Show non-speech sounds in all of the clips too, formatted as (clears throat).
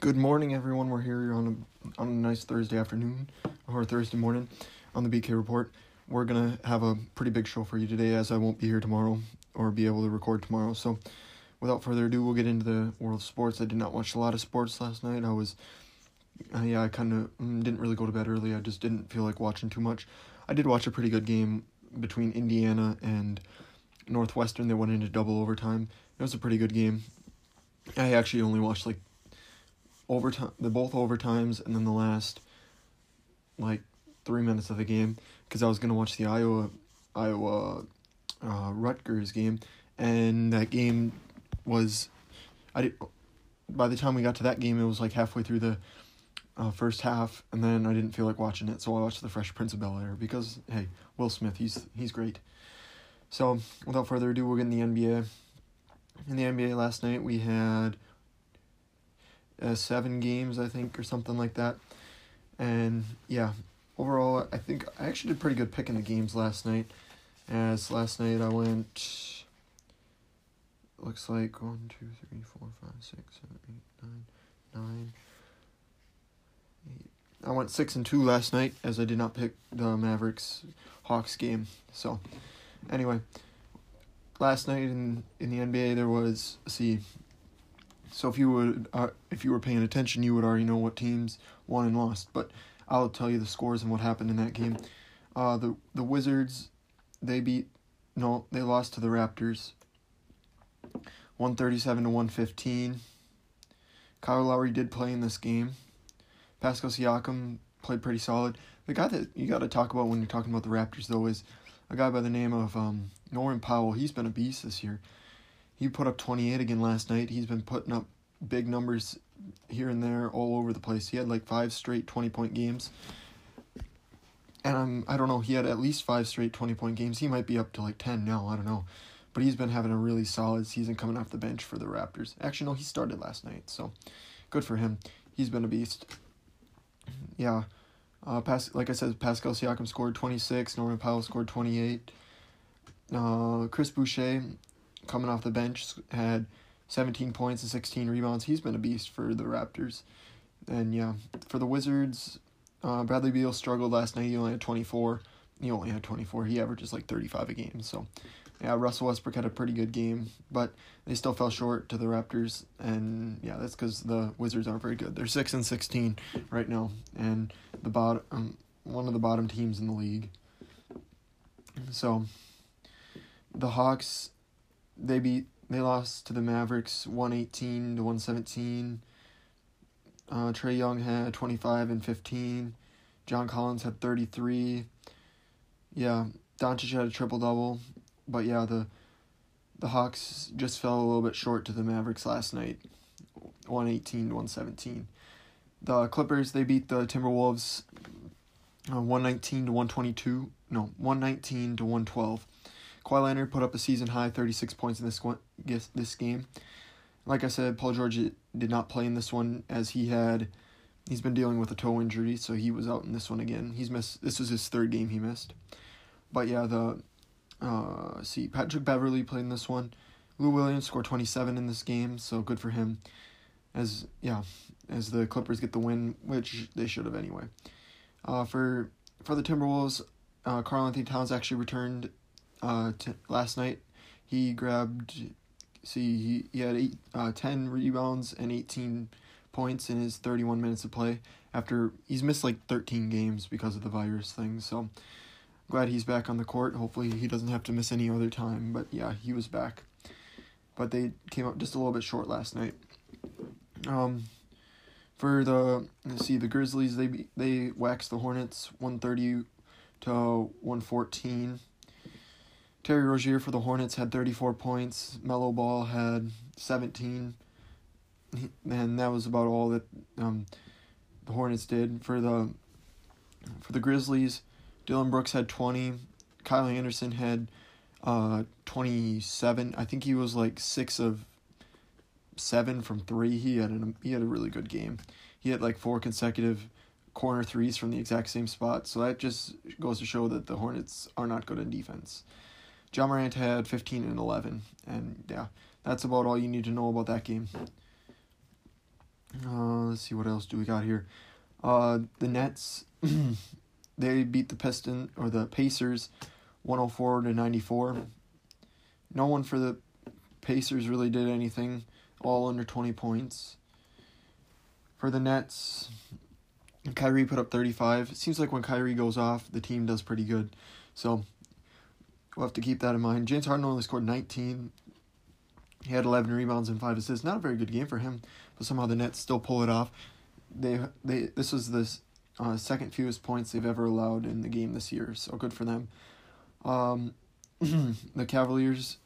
Good morning, everyone. We're here on a on a nice Thursday afternoon or Thursday morning on the BK Report. We're gonna have a pretty big show for you today, as I won't be here tomorrow or be able to record tomorrow. So, without further ado, we'll get into the world of sports. I did not watch a lot of sports last night. I was, uh, yeah, I kind of mm, didn't really go to bed early. I just didn't feel like watching too much. I did watch a pretty good game between Indiana and Northwestern. They went into double overtime. It was a pretty good game. I actually only watched like overtime, the both overtimes, and then the last like three minutes of the game because I was gonna watch the Iowa Iowa uh, Rutgers game, and that game was I did by the time we got to that game it was like halfway through the uh, first half, and then I didn't feel like watching it, so I watched the Fresh Prince of Bel Air because hey, Will Smith, he's he's great. So without further ado, we'll get in the NBA. In the NBA last night, we had uh, seven games, I think, or something like that. And yeah, overall, I think I actually did pretty good picking the games last night. As last night I went, looks like one, two, three, four, five, six, seven, eight, nine, nine. I went six and two last night as I did not pick the Mavericks Hawks game. So, anyway, last night in in the NBA there was see so if you would, uh, if you were paying attention, you would already know what teams won and lost. But I'll tell you the scores and what happened in that game. Uh, the the Wizards, they beat, no, they lost to the Raptors. One thirty seven to one fifteen. Kyle Lowry did play in this game. Pascal Siakam played pretty solid. The guy that you got to talk about when you're talking about the Raptors though is a guy by the name of um, Norman Powell. He's been a beast this year. He put up 28 again last night. He's been putting up big numbers here and there all over the place. He had like five straight 20 point games. And I'm I don't know, he had at least five straight 20 point games. He might be up to like 10 now, I don't know. But he's been having a really solid season coming off the bench for the Raptors. Actually no, he started last night, so good for him. He's been a beast. Yeah. Uh, Pas- like I said, Pascal Siakam scored 26, Norman Powell scored 28. Uh, Chris Boucher coming off the bench, had 17 points and 16 rebounds. He's been a beast for the Raptors. And yeah, for the Wizards, uh, Bradley Beal struggled last night. He only had 24. He only had 24. He averages like 35 a game. So, yeah, Russell Westbrook had a pretty good game, but they still fell short to the Raptors. And yeah, that's because the Wizards aren't very good. They're 6 and 16 right now, and the bottom, um, one of the bottom teams in the league. So, the Hawks they beat they lost to the Mavericks 118 to 117. Uh, Trae Young had 25 and 15. John Collins had 33. Yeah, Doncic had a triple double, but yeah, the the Hawks just fell a little bit short to the Mavericks last night, 118 to 117. The Clippers they beat the Timberwolves uh, 119 to 122. No, 119 to 112. Kawhi Leonard put up a season high 36 points in this one, this game. Like I said, Paul George did not play in this one as he had he's been dealing with a toe injury, so he was out in this one again. He's missed this was his third game he missed. But yeah, the uh see Patrick Beverley played in this one. Lou Williams scored 27 in this game, so good for him. As yeah, as the Clippers get the win, which they should have anyway. Uh, for for the Timberwolves, uh, Karl-Anthony Towns actually returned uh, t- last night. He grabbed, see, he, he had eight, uh, 10 rebounds and 18 points in his 31 minutes of play after he's missed like 13 games because of the virus thing. So glad he's back on the court. Hopefully he doesn't have to miss any other time. But yeah, he was back. But they came up just a little bit short last night. Um, for the see the Grizzlies, they they waxed the Hornets 130 to 114. Terry Rozier for the Hornets had 34 points. Melo Ball had 17. And that was about all that um, the Hornets did for the for the Grizzlies. Dillon Brooks had 20. Kyle Anderson had uh 27. I think he was like 6 of 7 from 3. He had an he had a really good game. He had like four consecutive corner threes from the exact same spot. So that just goes to show that the Hornets are not good in defense. Ja Morant had 15 and 11. And yeah, that's about all you need to know about that game. Uh, let's see what else do we got here. Uh, the Nets, (clears throat) they beat the Piston or the Pacers, one hundred four to ninety four. No one for the Pacers really did anything. All under twenty points. For the Nets, Kyrie put up thirty five. It seems like when Kyrie goes off, the team does pretty good. So we'll have to keep that in mind. James Harden only scored nineteen. He had 11 rebounds and 5 assists. Not a very good game for him, but somehow the Nets still pull it off. They they this was the uh, second fewest points they've ever allowed in the game this year, so good for them. Um, (clears throat) the Cavaliers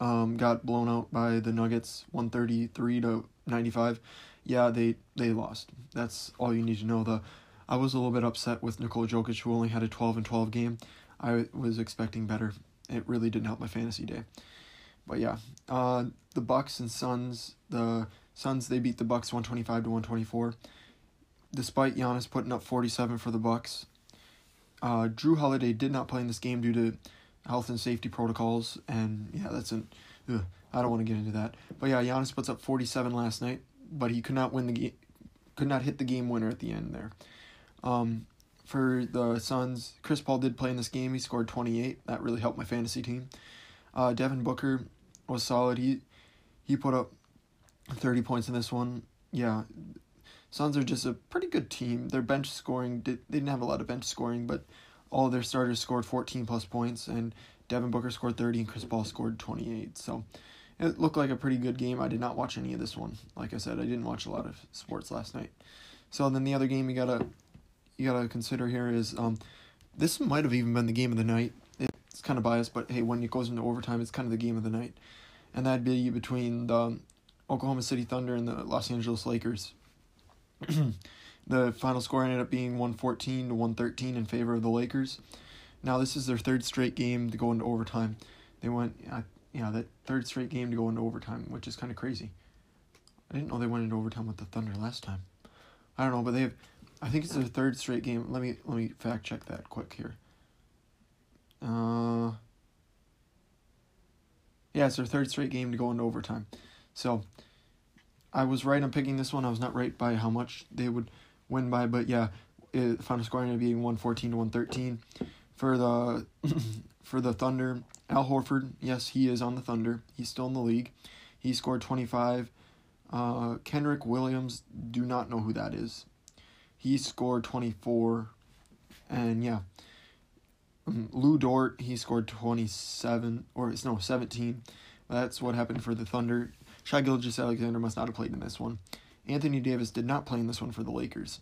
um, got blown out by the Nuggets, 133 to 95. Yeah, they they lost. That's all you need to know. The I was a little bit upset with Nikola Jokic, who only had a 12 and 12 game. I was expecting better. It really didn't help my fantasy day. But yeah, uh, the Bucks and Suns. The Suns they beat the Bucks one twenty five to one twenty four. Despite Giannis putting up forty seven for the Bucks, uh, Jrue Holiday did not play in this game due to health and safety protocols, and yeah, that's an. Ugh, I don't want to get into that. But yeah, Giannis puts up forty seven last night, but he could not win the game. Could not hit the game winner at the end there. Um, for the Suns, Chris Paul did play in this game. He scored twenty eight. That really helped my fantasy team. Uh, Devin Booker was solid. He he put up thirty points in this one. Yeah, Suns are just a pretty good team. Their bench scoring did they didn't have a lot of bench scoring, but all their starters scored fourteen plus points, and Devin Booker scored thirty, and Chris Paul scored twenty eight. So it looked like a pretty good game. I did not watch any of this one. Like I said, I didn't watch a lot of sports last night. So then the other game we gotta you gotta consider here is um, this might have even been the game of the night. It's kind of biased, but hey, when it goes into overtime, it's kind of the game of the night and that'd be between the Oklahoma City Thunder and the Los Angeles Lakers. (clears throat) the final score ended up being 114 to 113 in favor of the Lakers. Now, this is their third straight game to go into overtime. They went, uh, yeah, that third straight game to go into overtime, which is kind of crazy. I didn't know they went into overtime with the Thunder last time. I don't know, but they have. I think it's their third straight game. Let me let me fact check that quick here. Uh, yeah, it's their third straight game to go into overtime. So I was right on picking this one. I was not right by how much they would win by, but yeah, it, final score ended up being 114 to 113. For the (laughs) for the Thunder, Al Horford, yes, he is on the Thunder. He's still in the league. He scored 25. Uh, Kenrich Williams, do not know who that is. He scored 24. And yeah, mm, Lou Lu Dort, he scored 27, or no, 17. That's what happened for the Thunder. Shai Gilgeous-Alexander must not have played in this one. Anthony Davis did not play in this one for the Lakers.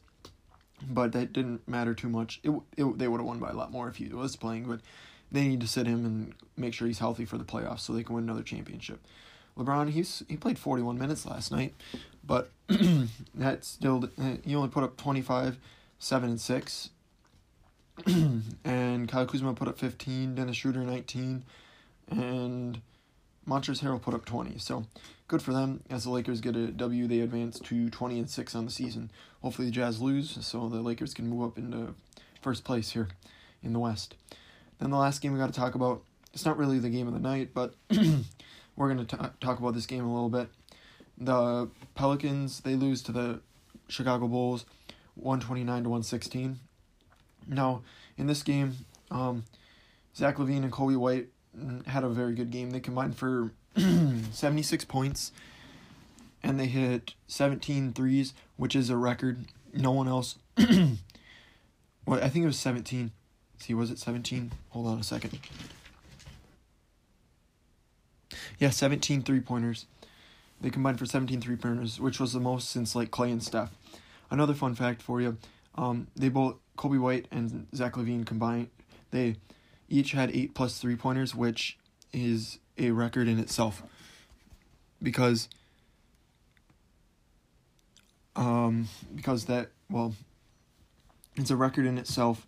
But that didn't matter too much. It, it They would have won by a lot more if he was playing, but they need to sit him and make sure he's healthy for the playoffs so they can win another championship. LeBron, he's he played 41 minutes last night, but (clears throat) that still he only put up 25, 7 and 6 (clears throat) and Kyle Kuzma put up 15, Dennis Schroeder 19, and Montrezl Harrell put up 20. So good for them. As the Lakers get a W, they advance to 20 and 6 on the season. Hopefully the Jazz lose, so the Lakers can move up into first place here in the West. Then the last game we got to talk about. It's not really the game of the night, but (clears throat) we're going to talk about this game a little bit. The Pelicans they lose to the Chicago Bulls, 129 to 116. Now, in this game, um, Zach LaVine and Coby White had a very good game. They combined for (clears throat) 76 points and they hit 17 threes, which is a record. No one else. (clears throat) well, I think it was 17. See, was it 17? Hold on a second. Yeah, 17 three pointers. They combined for 17 three pointers, which was the most since like Clay and Steph. Another fun fact for you um, they both Coby White and Zach LaVine combined, they each had eight plus three pointers, which is a record in itself. Because um because that well it's a record in itself.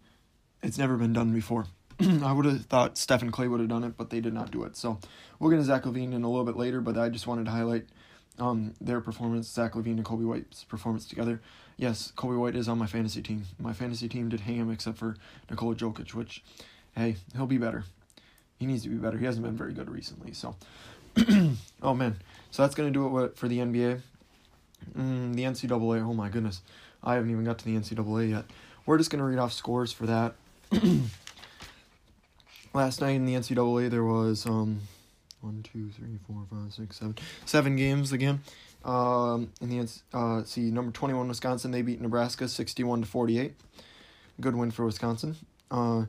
It's never been done before. (clears throat) I would have thought Stephen Clay would have done it, but they did not do it. So we'll get to Zach LaVine in a little bit later, but I just wanted to highlight um, their performance, Zach LaVine and Coby White's performance together. Yes, Coby White is on my fantasy team. My fantasy team did hang him except for Nikola Jokic, which, hey, he'll be better. He needs to be better. He hasn't been very good recently. So, (clears throat) oh man. So that's gonna do it for the NBA. Mm, the NCAA. Oh my goodness, I haven't even got to the NCAA yet. We're just gonna read off scores for that. (clears throat) Last night in the NCAA, there was um, one, two, three, four, five, six, seven, seven games again. Um, in the uh, see number twenty one Wisconsin, they beat Nebraska sixty one to forty eight. Good win for Wisconsin. Uh,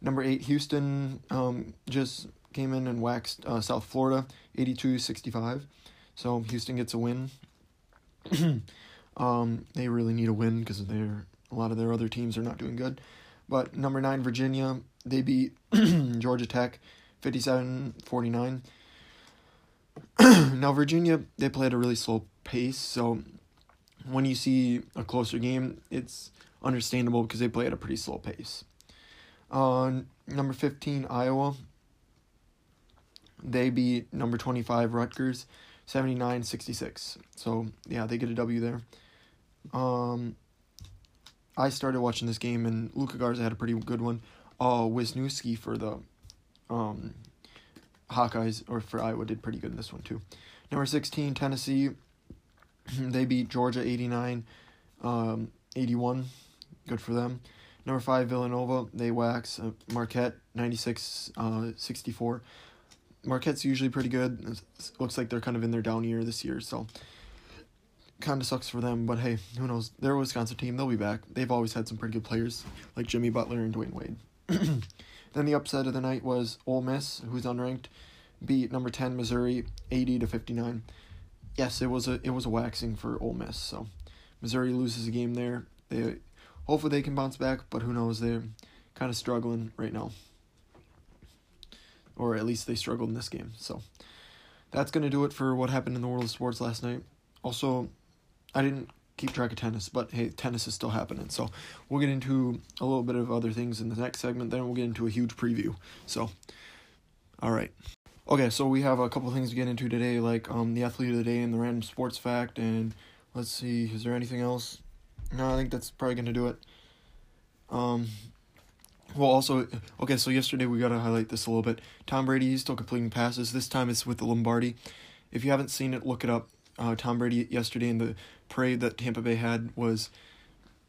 number eight Houston um, just came in and waxed uh, South Florida 82-65. So Houston gets a win. (clears throat) um, they really need a win because they're a lot of their other teams are not doing good. But number nine Virginia, they beat (clears throat) Georgia Tech 57-49. (clears throat) now Virginia, they play at a really slow pace, so when you see a closer game, it's understandable because they play at a pretty slow pace. Uh, number 15, Iowa. They beat number 25, Rutgers, 79 66. So, yeah, they get a W there. Um, I started watching this game, and Luka Garza had a pretty good one. Oh, Wisniewski for the um, Hawkeyes, or for Iowa, did pretty good in this one, too. Number 16, Tennessee. (clears throat) they beat Georgia 89 um, 81. Good for them. Number 5, Villanova. They wax uh, Marquette 96 uh, 64. Marquette's usually pretty good. It looks like they're kind of in their down year this year, so kind of sucks for them. But hey, who knows? They're a Wisconsin team. They'll be back. They've always had some pretty good players like Jimmy Butler and Dwyane Wade. (clears throat) then the upset of the night was Ole Miss, who's unranked, beat number ten Missouri eighty to fifty nine. Yes, it was a it was a waxing for Ole Miss. So Missouri loses a game there. They hopefully they can bounce back, but who knows? They're kind of struggling right now or at least they struggled in this game. So that's to do it for what happened in the world of sports last night. Also, I didn't keep track of tennis, but hey, tennis is still happening. So we'll get into a little bit of other things in the next segment. Then we'll get into a huge preview. So, all right. Okay, so we have a couple things to get into today, like um the athlete of the day and the random sports fact, and let's see, is there anything else? No, I think that's probably gonna do it. Um, well, also, okay, so yesterday we got to highlight this a little bit. Tom Brady is still completing passes. This time it's with the Lombardi. If you haven't seen it, look it up. Uh, Tom Brady yesterday in the parade that Tampa Bay had was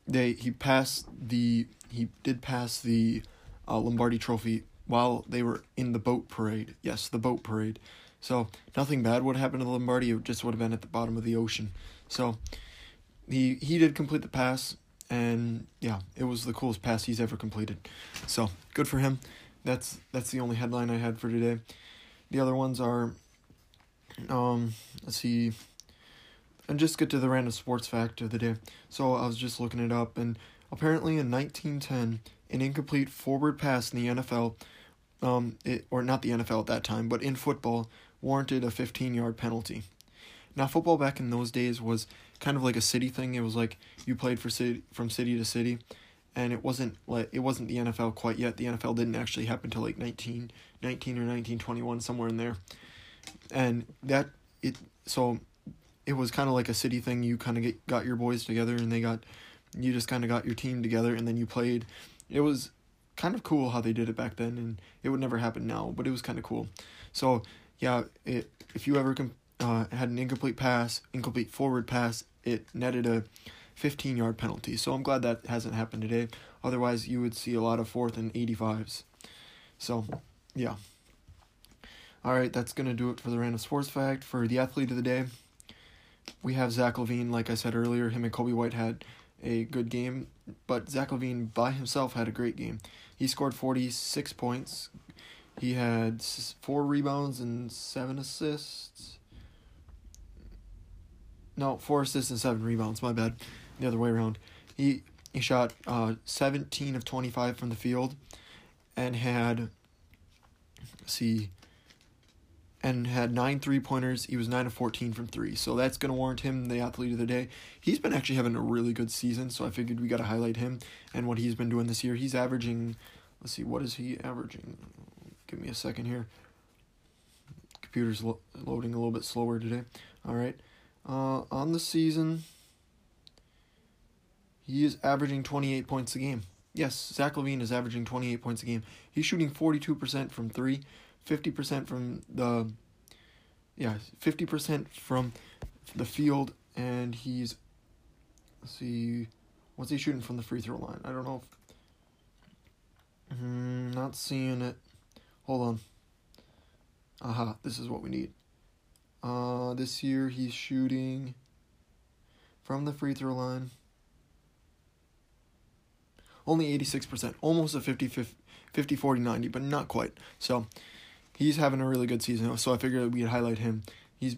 they he passed the he did pass the uh, Lombardi Trophy while they were in the boat parade. Yes, the boat parade. So nothing bad would happen to the Lombardi. It just would have been at the bottom of the ocean. So he he did complete the pass and yeah, it was the coolest pass he's ever completed. So good for him. That's that's the only headline I had for today. The other ones are, um, let's see, and just get to the random sports fact of the day. So I was just looking it up, and apparently in 1910, an incomplete forward pass in the NFL, um, it, or not the NFL at that time, but in football, warranted a 15 yard penalty. Now, football back in those days was kind of like a city thing. It was like you played for city from city to city, and it wasn't like it wasn't the NFL quite yet. The NFL didn't actually happen until like 19, 19 or nineteen twenty one somewhere in there, and that it so it was kind of like a city thing. You kind of got your boys together, and they got you just kind of got your team together, and then you played. It was kind of cool how they did it back then, and it would never happen now, but it was kind of cool. So yeah, it if you ever can uh, had an incomplete pass, incomplete forward pass. It netted a 15 yard penalty. So I'm glad that hasn't happened today. Otherwise, you would see a lot of fourth and 85s. So, yeah. All right, that's going to do it for the random sports fact. For the athlete of the day, we have Zach LaVine, Like I said earlier, him and Coby White had a good game, but Zach LaVine by himself had a great game. He scored 46 points. He had four rebounds and seven assists. No, four assists and seven rebounds. My bad. The other way around. He he shot uh, 17 of 25 from the field, and had see, and had nine three pointers. He was nine of 14 from three. So that's gonna warrant him the athlete of the day. He's been actually having a really good season. So I figured we gotta highlight him and what he's been doing this year. He's averaging. Let's see, what is he averaging? Give me a second here. Computer's lo- loading a little bit slower today. All right. Uh, on the season, he is averaging 28 points a game. Yes, Zach LaVine is averaging 28 points a game. He's shooting 42% from three, 50% from the, yeah, 50% from the field, and he's let's see, what's he shooting from the free throw line? I don't know. If, mm, not seeing it. Hold on. Aha, this is what we need. Uh, this year he's shooting from the free throw line. Only 86%, almost a 50, 50 40 90, but not quite. So he's having a really good season. So I figured we'd highlight him. He's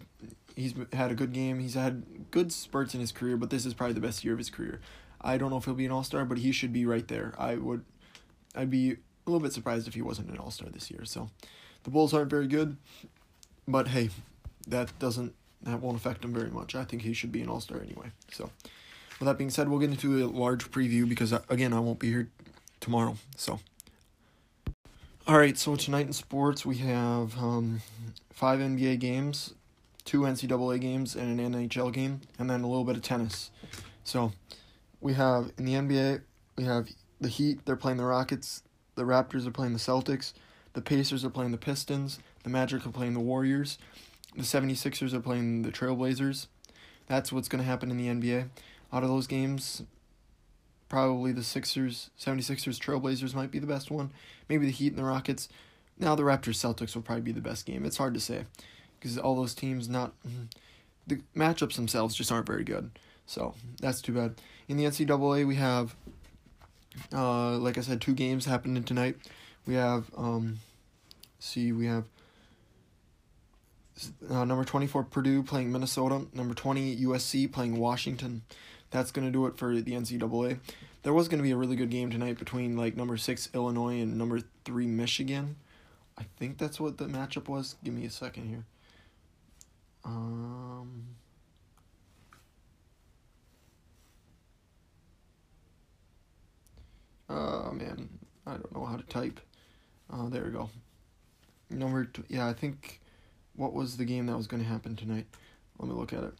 he's had a good game. He's had good spurts in his career, but this is probably the best year of his career. I don't know if he'll be an all star, but he should be right there. I would, I'd be a little bit surprised if he wasn't an all star this year. So, the Bulls aren't very good, but hey, that doesn't that won't affect him very much. I think he should be an all star anyway. So, with that being said, we'll get into a large preview because uh, again, I won't be here tomorrow. So. All right, so tonight in sports we have um, five NBA games two NCAA games and an NHL game, and then a little bit of tennis. So we have in the NBA, we have the Heat, they're playing the Rockets, the Raptors are playing the Celtics, the Pacers are playing the Pistons, the Magic are playing the Warriors, the 76ers are playing the Trailblazers. That's what's going to happen in the NBA. Out of those games, probably the Sixers, 76ers, Trailblazers might be the best one. Maybe the Heat and the Rockets. Now the Raptors Celtics will probably be the best game. It's hard to say because all those teams not the matchups themselves just aren't very good. So that's too bad. In the NCAA, we have, uh, like I said, two games happening tonight. We have, um, see, we have uh, number 24 Purdue playing Minnesota, number 20 USC playing Washington. That's going to do it for the NCAA. There was going to be a really good game tonight between like number 6 Illinois and number 3 Michigan. I think that's what the matchup was. Give me a second here. Um, oh man, I don't know how to type. Uh, there we go. Number two, yeah, I think. What was the game that was going to happen tonight? Let me look at it.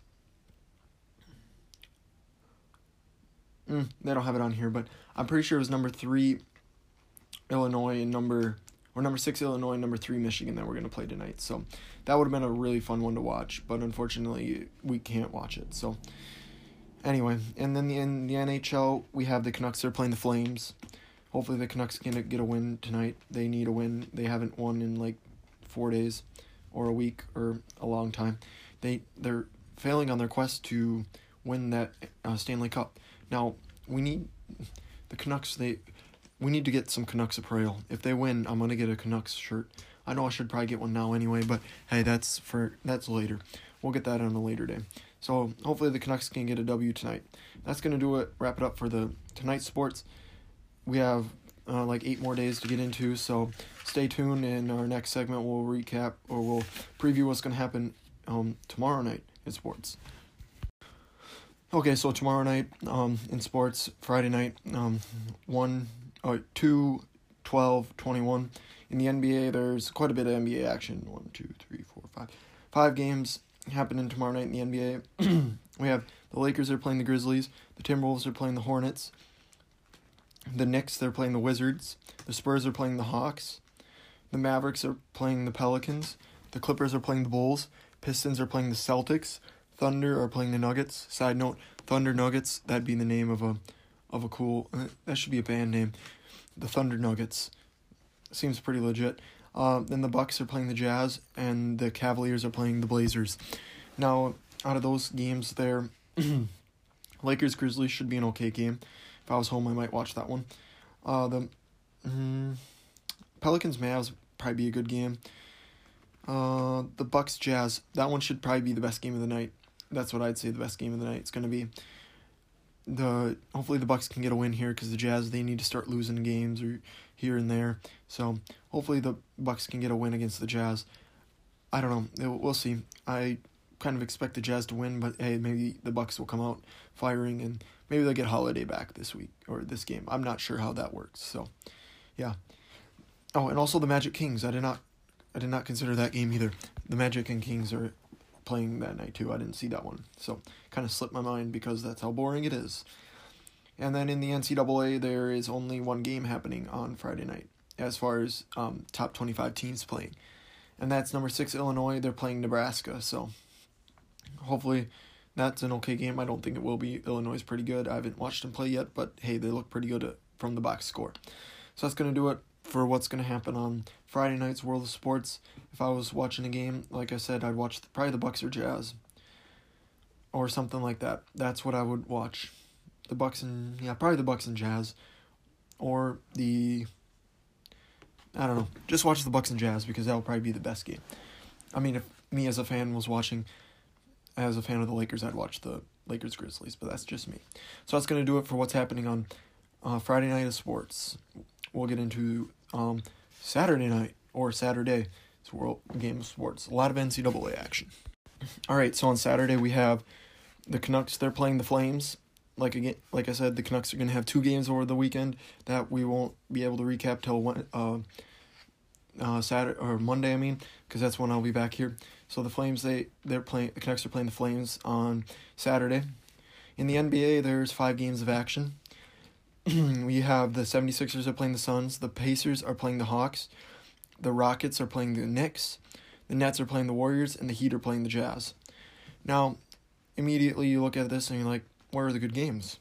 Mm, they don't have it on here, but I'm pretty sure it was number three, Illinois, and number or number six Illinois, and number three Michigan that we're gonna play tonight. So that would have been a really fun one to watch, but unfortunately we can't watch it. So anyway, and then the, in the NHL we have the Canucks. They're playing the Flames. Hopefully the Canucks can get a win tonight. They need a win. They haven't won in like four days, or a week, or a long time. They they're failing on their quest to win that uh, Stanley Cup. Now we need the Canucks. They we need to get some Canucks apparel. If they win, I'm gonna get a Canucks shirt. I know I should probably get one now anyway, but hey, that's for that's later. We'll get that on a later day. So hopefully the Canucks can get a W tonight. That's gonna do it. Wrap it up for the tonight sports. We have uh, like eight more days to get into, so stay tuned. In our next segment, we'll recap or we'll preview what's gonna happen um, tomorrow night in sports. Okay, so tomorrow night um, in sports, Friday night, um, one uh, 2, 12, 21. In the NBA, there's quite a bit of NBA action. One, two, three, four, five. Five games happening tomorrow night in the NBA. (clears throat) we have the Lakers are playing the Grizzlies. The Timberwolves are playing the Hornets. The Knicks, they're playing the Wizards. The Spurs are playing the Hawks. The Mavericks are playing the Pelicans. The Clippers are playing the Bulls. Pistons are playing the Celtics. Thunder are playing the Nuggets. Side note, Thunder Nuggets, that'd be the name of a of a cool uh, that should be a band name the Thunder Nuggets. Seems pretty legit. Uh, then the Bucks are playing the Jazz, and the Cavaliers are playing the Blazers. Now, out of those games, there, (clears throat) Lakers Grizzlies should be an okay game. If I was home, I might watch that one. Uh, the mm, Pelicans Mavs probably be a good game. Uh, the Bucks Jazz that one should probably be the best game of the night. That's what I'd say the best game of the night. is gonna be the hopefully the Bucks can get a win here because the Jazz they need to start losing games or here and there. So hopefully the Bucks can get a win against the Jazz. I don't know. We'll see. I kind of expect the Jazz to win, but hey, maybe the Bucks will come out firing and maybe they'll get Holiday back this week or this game. I'm not sure how that works. So, yeah. Oh, and also the Magic Kings. I did not I did not consider that game either. The Magic and Kings are playing that night too. I didn't see that one. So kind of slipped my mind because that's how boring it is. And then in the NCAA, there is only one game happening on Friday night as far as um, top 25 teams playing. And that's number six, Illinois. They're playing Nebraska. So hopefully that's an okay game. I don't think it will be. Illinois is pretty good. I haven't watched them play yet, but hey, they look pretty good uh, from the box score. So that's going to do it for what's going to happen on Friday night's World of Sports. If I was watching a game, like I said, I'd watch the, probably the Bucks or Jazz or something like that. That's what I would watch. The Bucks and yeah, probably the Bucks and Jazz or the I don't know. Just watch the Bucks and Jazz because that will probably be the best game. I mean, if me as a fan was watching as a fan of the Lakers, I'd watch the Lakers Grizzlies, but that's just me. So that's going to do it for what's happening on uh, Friday night of sports. We'll get into um, Saturday night or Saturday. It's World Game of Sports. A lot of NCAA action. All right, so on Saturday we have the Canucks. They're playing the Flames. Like again, like I said, the Canucks are going to have two games over the weekend that we won't be able to recap till uh, uh, Saturday or Monday. I mean, because that's when I'll be back here. So the Flames they they're playing the Canucks are playing the Flames on Saturday. In the NBA, there's five games of action. (clears throat) we have the 76ers are playing the Suns, the Pacers are playing the Hawks, the Rockets are playing the Knicks, the Nets are playing the Warriors, and the Heat are playing the Jazz. Now, immediately you look at this and you're like, where are the good games?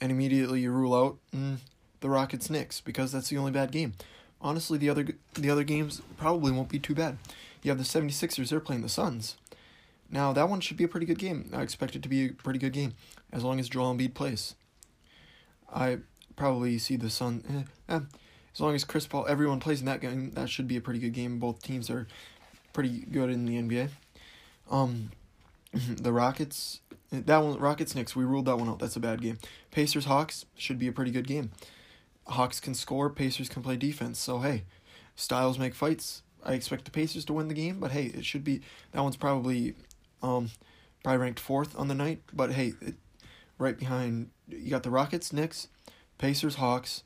And immediately you rule out mm, the Rockets Knicks because that's the only bad game. Honestly, the other the other games probably won't be too bad. You have the 76ers, they're playing the Suns. Now, that one should be a pretty good game. I expect it to be a pretty good game as long as Joel Embiid plays. I probably see the Sun. Eh, eh, as long as Chris Paul, everyone plays in that game, that should be a pretty good game. Both teams are pretty good in the NBA. Um, (clears throat) the Rockets, that one, Rockets Knicks, we ruled that one out. That's a bad game. Pacers Hawks should be a pretty good game. Hawks can score, Pacers can play defense. So hey, styles make fights. I expect the Pacers to win the game, but hey, it should be that one's probably um probably ranked fourth on the night. But hey, it, right behind you got the Rockets, Knicks, Pacers, Hawks,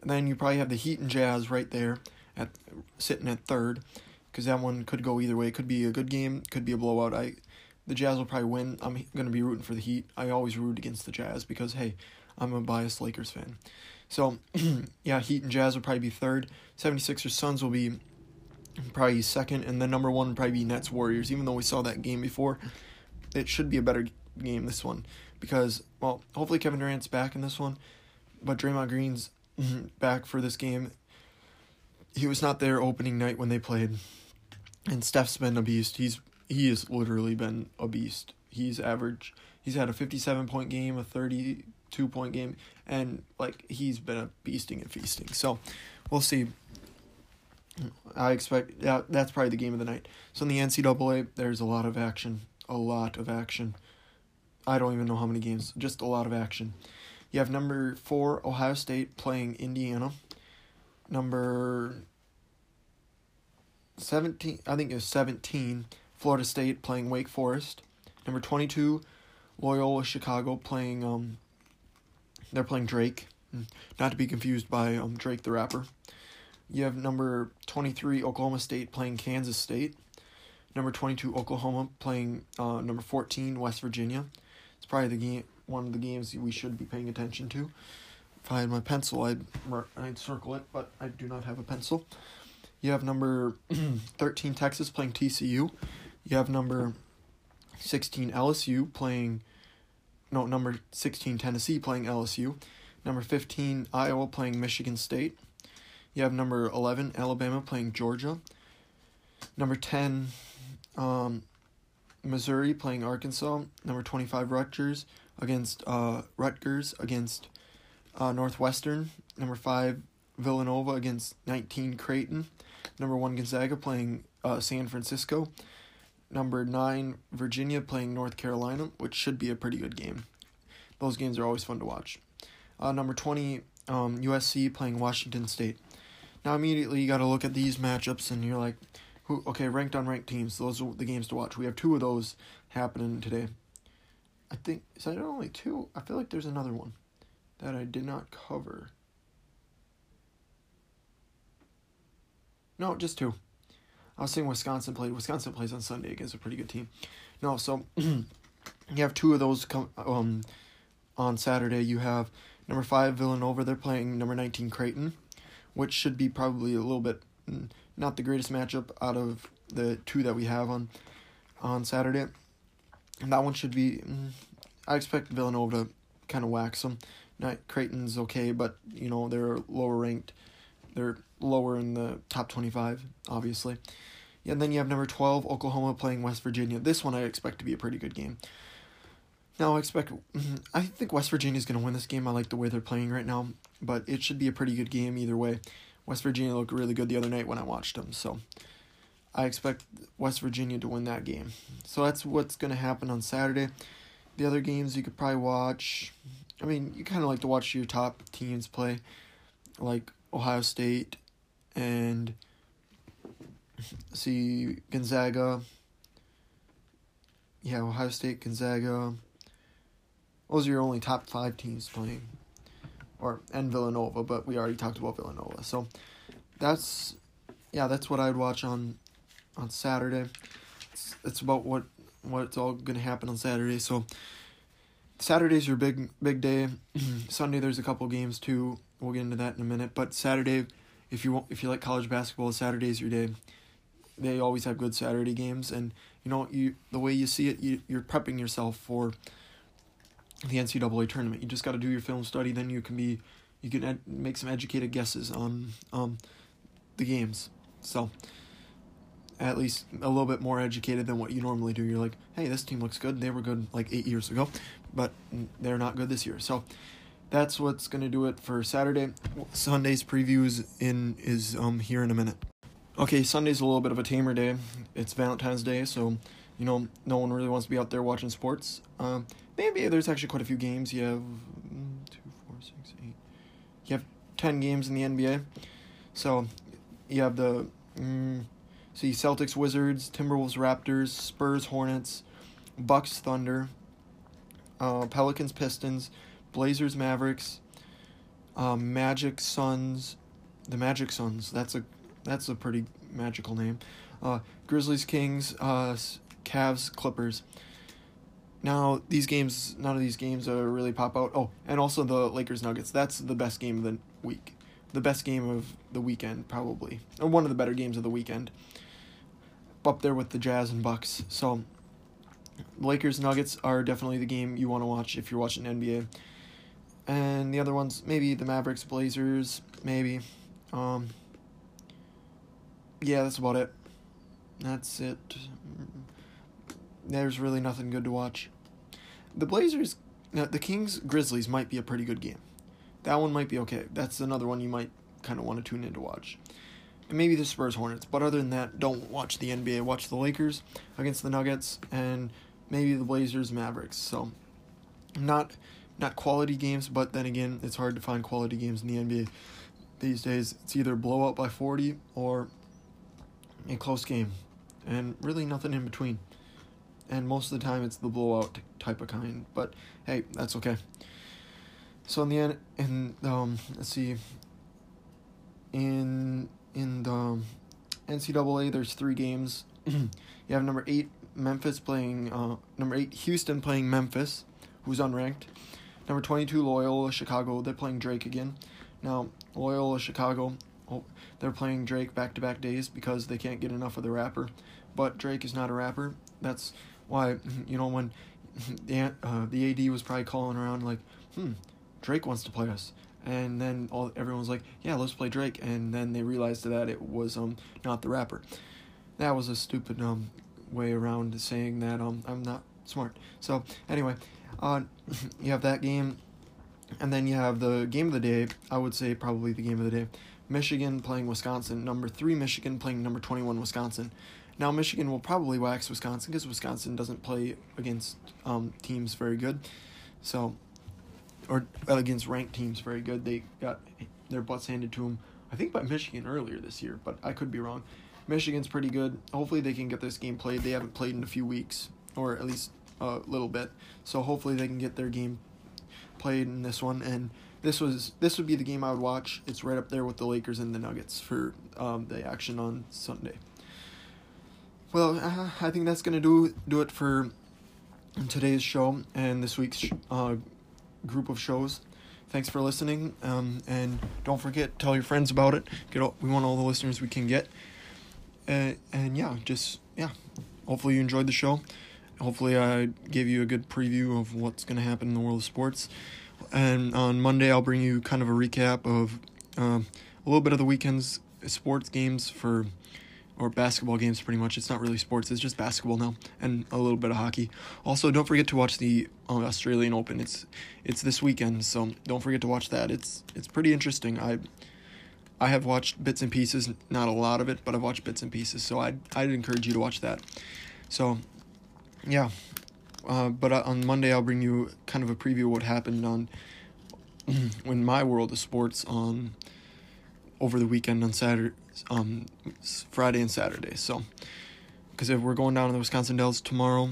and then you probably have the Heat and Jazz right there at sitting at third, because that one could go either way. It could be a good game, could be a blowout. I the Jazz will probably win. I'm gonna be rooting for the Heat. I always root against the Jazz because hey, I'm a biased Lakers fan. So (clears throat) yeah, Heat and Jazz will probably be third. 76ers Suns will be probably second, and then number one probably be Nets Warriors. Even though we saw that game before, it should be a better game this one because well, hopefully Kevin Durant's back in this one, but Draymond Green's (laughs) back for this game. He was not there opening night when they played, and Steph's been a beast. He's he has literally been a beast. He's average. He's had a fifty-seven point game, a thirty-two point game, and like he's been a beasting and feasting. So, we'll see I expect that that's probably the game of the night. So in the NCAA, there's a lot of action, a lot of action. I don't even know how many games, just a lot of action. You have number four Ohio State playing Indiana. Number seventeen, I think it was seventeen, Florida State playing Wake Forest. Number twenty-two, Loyola Chicago playing um. They're playing Drake, not to be confused by um Drake the rapper. You have number 23 Oklahoma State playing Kansas State. Number 22 Oklahoma playing uh, number 14 West Virginia. Probably the game one of the games we should be paying attention to. If I had my pencil, I'd I'd circle it, but I do not have a pencil. You have number (clears throat) 13 Texas playing TCU. You have number 16 LSU playing no, number 16 Tennessee playing LSU. Number 15 Iowa playing Michigan State. You have number 11, Alabama playing Georgia. Number 10, um, Missouri playing Arkansas. Number 25, Rutgers against uh, Rutgers against uh, Northwestern. Number 5, Villanova against 19, Creighton. Number 1, Gonzaga playing uh, San Francisco. Number 9, Virginia playing North Carolina, which should be a pretty good game. Those games are always fun to watch. Uh, number 20, um, USC playing Washington State. Now immediately you got to look at these matchups and you're like, who? Okay, ranked on ranked teams. Those are the games to watch. We have two of those happening today. I think is that only two? I feel like there's another one that I did not cover. No, just two. I was saying Wisconsin played. Wisconsin plays on Sunday against a pretty good team. No, so (clears throat) you have two of those come um on Saturday. You have number five Villanova. They're playing number nineteen Creighton which should be probably a little bit mm, not the greatest matchup out of the two that we have on on Saturday. And that one should be. Mm, I expect Villanova to kind of wax them. Not Creighton's okay, but you know they're lower ranked. They're lower in the top twenty five, obviously. And then you have number twelve Oklahoma playing West Virginia. This one I expect to be a pretty good game. Now I expect. Mm-hmm, I think West Virginia's going to win this game. I like the way they're playing right now, but it should be a pretty good game either way. West Virginia looked really good the other night when I watched them, so I expect West Virginia to win that game. So that's what's going to happen on Saturday. The other games you could probably watch. I mean, you kind of like to watch your top teams play, like Ohio State and see Gonzaga. Yeah, Ohio State, Gonzaga. Those are your only top five teams playing, or and Villanova. But we already talked about Villanova, so that's yeah, that's what I'd watch on on Saturday. It's, it's about what what's all gonna happen on Saturday. So Saturday's your big big day. (clears throat) Sunday there's a couple games too. We'll get into that in a minute. But Saturday, if you want, if you like college basketball, Saturday's your day. They always have good Saturday games, and you know you the way you see it, you you're prepping yourself for the NCAA tournament. You just got to do your film study. Then you can be you can ed- make some educated guesses on um the games. So at least a little bit more educated than what you normally do. You're like, hey, this team looks good. They were good like eight years ago, but they're not good this year. So that's what's gonna do it for Saturday. Sunday's previews in is um here in a minute. Okay, Sunday's a little bit of a tamer day. It's Valentine's Day, so you know no one really wants to be out there watching sports. Um, maybe there's actually quite a few games. You have mm, two, four, six, eight. You have ten games in the NBA, so you have the. Mm, See Celtics, Wizards, Timberwolves, Raptors, Spurs, Hornets, Bucks, Thunder, uh, Pelicans, Pistons, Blazers, Mavericks, uh, Magic, Suns, the Magic Suns. That's a that's a pretty magical name. Uh, Grizzlies, Kings, uh, Cavs, Clippers. Now these games, none of these games are really pop out. Oh, and also the Lakers Nuggets. That's the best game of the week, the best game of the weekend probably, or one of the better games of the weekend up there with the Jazz and Bucks. So Lakers Nuggets are definitely the game you want to watch if you're watching NBA. And the other ones, maybe the Mavericks, Blazers, maybe. Um, yeah, that's about it. That's it. There's really nothing good to watch. The Blazers, the Kings Grizzlies might be a pretty good game. That one might be okay. That's another one you might kind of want to tune in to watch and maybe the Spurs Hornets. But other than that, don't watch the NBA. Watch the Lakers against the Nuggets and maybe the Blazers Mavericks. So not not quality games, but then again, it's hard to find quality games in the NBA these days. It's either blow up by 40 or a close game. And really nothing in between. And most of the time it's the blowout type of kind, but hey, that's okay. So in the end, in um, let's see, in in the NCAA, there's three games. (clears throat) you have number eight Memphis playing uh, number eight Houston playing Memphis, who's unranked. Number twenty two Loyola Chicago. They're playing Drake again. Now Loyola Chicago, oh, they're playing Drake back to back days because they can't get enough of the rapper. But Drake is not a rapper. That's why (laughs) you know when (laughs) the uh, the AD was probably calling around like, hmm, Drake wants to play us and then all everyone was like, "Yeah, let's play Drake," and then they realized that it was um not the rapper. That was a stupid um way around saying that um I'm not smart. So anyway, uh, (laughs) you have that game, and then you have the game of the day. I would say probably the game of the day. Michigan playing Wisconsin. Number three Michigan playing number twenty one Wisconsin. Now Michigan will probably wax Wisconsin because Wisconsin doesn't play against um, teams very good, so or against ranked teams very good. They got their butts handed to them, I think, by Michigan earlier this year, but I could be wrong. Michigan's pretty good. Hopefully, they can get this game played. They haven't played in a few weeks, or at least a little bit. So hopefully, they can get their game played in this one. And this was this would be the game I would watch. It's right up there with the Lakers and the Nuggets for um, the action on Sunday. Well, uh, I think that's gonna do do it for today's show and this week's uh, group of shows. Thanks for listening, um, and don't forget tell your friends about it. Get all, we want all the listeners we can get, uh, and yeah, just yeah. Hopefully you enjoyed the show, hopefully, I gave you a good preview of what's to happen in the world of sports. And on Monday, I'll bring you kind of a recap of uh, a little bit of the weekend's sports games for or basketball games pretty much. It's not really sports, it's just basketball now and a little bit of hockey. Also, don't forget to watch the uh, Australian Open. It's it's this weekend, so don't forget to watch that. It's it's pretty interesting. I I have watched bits and pieces, not a lot of it, but I've watched bits and pieces. So I'd I'd encourage you to watch that. So, yeah. Uh, but uh, on Monday I'll bring you kind of a preview of what happened on (clears throat) in my world of sports on over the weekend on Saturday, um, Friday and Saturday. So, because we're going down to the Wisconsin Dells tomorrow,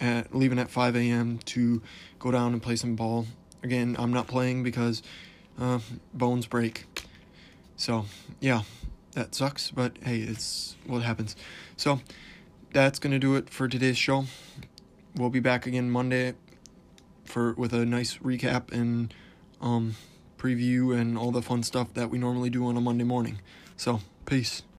at leaving at 5 a.m. to go down and play some ball. Again, I'm not playing because uh, bones break. So yeah, that sucks, but hey, it's what happens. So that's gonna do it for today's show. We'll be back again Monday for with a nice recap and um preview and all the fun stuff that we normally do on a Monday morning. So, peace.